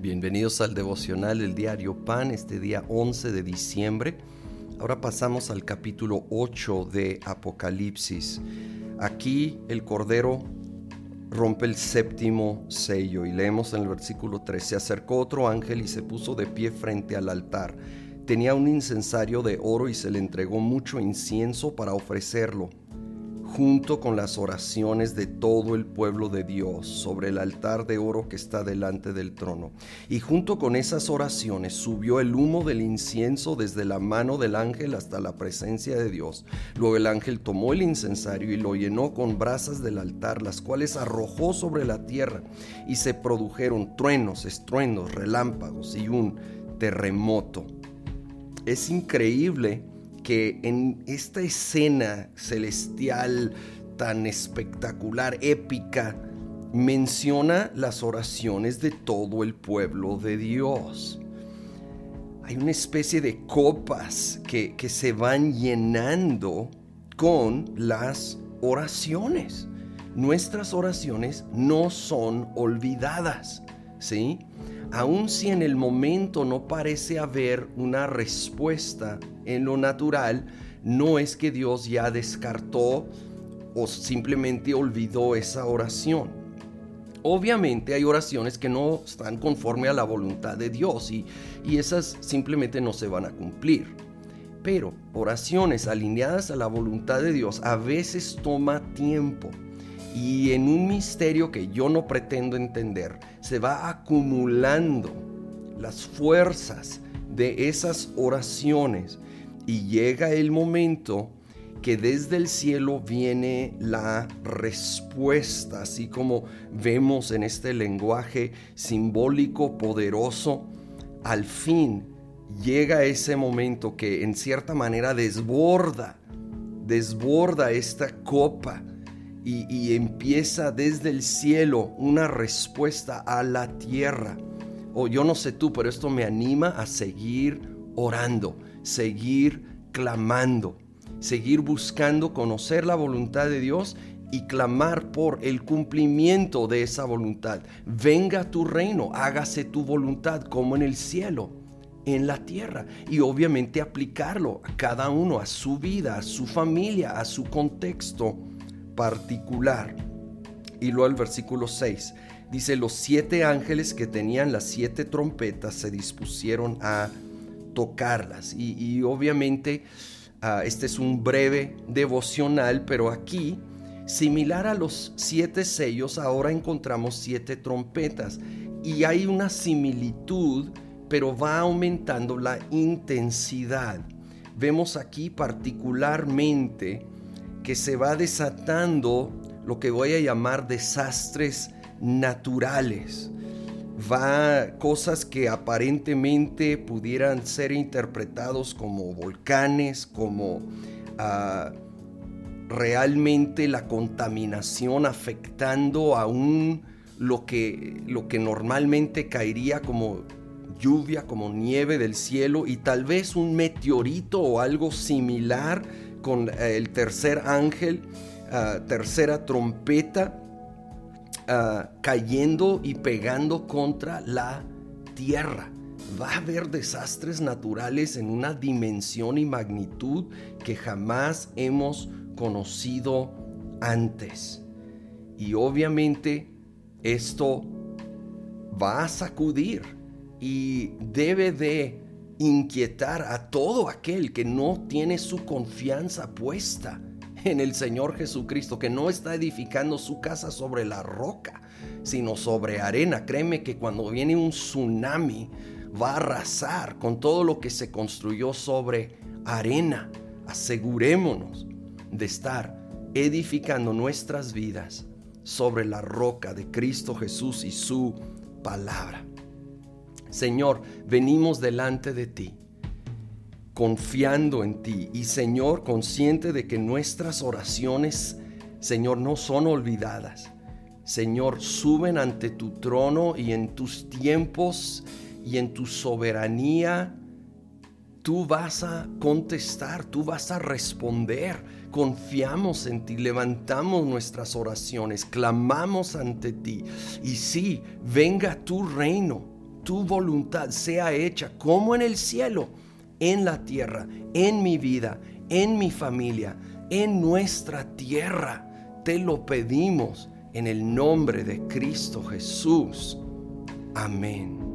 Bienvenidos al devocional del diario Pan, este día 11 de diciembre. Ahora pasamos al capítulo 8 de Apocalipsis. Aquí el Cordero rompe el séptimo sello y leemos en el versículo 3, se acercó otro ángel y se puso de pie frente al altar. Tenía un incensario de oro y se le entregó mucho incienso para ofrecerlo junto con las oraciones de todo el pueblo de Dios sobre el altar de oro que está delante del trono. Y junto con esas oraciones subió el humo del incienso desde la mano del ángel hasta la presencia de Dios. Luego el ángel tomó el incensario y lo llenó con brasas del altar, las cuales arrojó sobre la tierra, y se produjeron truenos, estruendos, relámpagos y un terremoto. Es increíble que en esta escena celestial tan espectacular, épica, menciona las oraciones de todo el pueblo de Dios. Hay una especie de copas que, que se van llenando con las oraciones. Nuestras oraciones no son olvidadas, ¿sí? Aun si en el momento no parece haber una respuesta en lo natural, no es que Dios ya descartó o simplemente olvidó esa oración. Obviamente hay oraciones que no están conforme a la voluntad de Dios y, y esas simplemente no se van a cumplir. Pero oraciones alineadas a la voluntad de Dios a veces toma tiempo y en un misterio que yo no pretendo entender, se va acumulando las fuerzas de esas oraciones y llega el momento que desde el cielo viene la respuesta, así como vemos en este lenguaje simbólico poderoso, al fin llega ese momento que en cierta manera desborda, desborda esta copa y, empieza desde el cielo una respuesta a la tierra. O yo no sé tú, pero esto me anima a seguir orando, seguir clamando, seguir buscando conocer la voluntad de Dios y clamar por el cumplimiento de esa voluntad. Venga tu reino, hágase tu voluntad como en el cielo, en la tierra. Y obviamente aplicarlo a cada uno, a su vida, a su familia, a su contexto particular. Y luego el versículo 6 dice, los siete ángeles que tenían las siete trompetas se dispusieron a tocarlas. Y, obviamente ah, este es un breve devocional, pero aquí, similar a los siete sellos, ahora encontramos siete trompetas. Y hay una similitud, pero va aumentando la intensidad. Vemos aquí particularmente que se va desatando lo que voy a llamar desastres naturales. Va cosas que aparentemente pudieran ser interpretados como volcanes, como ah, realmente la contaminación afectando aún lo que, lo que normalmente caería como lluvia, como nieve del cielo y tal vez un meteorito o algo similar con eh, el tercer ángel, ah, tercera trompeta, ah, cayendo y pegando contra la tierra. Va a haber desastres naturales en una dimensión y magnitud que jamás hemos conocido antes. Y obviamente esto va a sacudir y debe de inquietar a todo aquel que no tiene su confianza puesta en el Señor Jesucristo, que no está edificando su casa sobre la roca, sino sobre arena. Créeme que cuando viene un tsunami va a arrasar con todo lo que se construyó sobre arena. Asegurémonos de estar edificando nuestras vidas sobre la roca de Cristo Jesús y su palabra. Señor, venimos delante de ti, confiando en ti y Señor, consciente de que nuestras oraciones, Señor, no son olvidadas. Señor, suben ante tu trono y en tus tiempos y en tu soberanía, tú vas a contestar, tú vas a responder. Confiamos en ti, levantamos nuestras oraciones, clamamos ante ti. Y sí, venga tu reino tu voluntad sea hecha como en el cielo, en la tierra, en mi vida, en mi familia, en nuestra tierra. Te lo pedimos en el nombre de Cristo Jesús. Amén.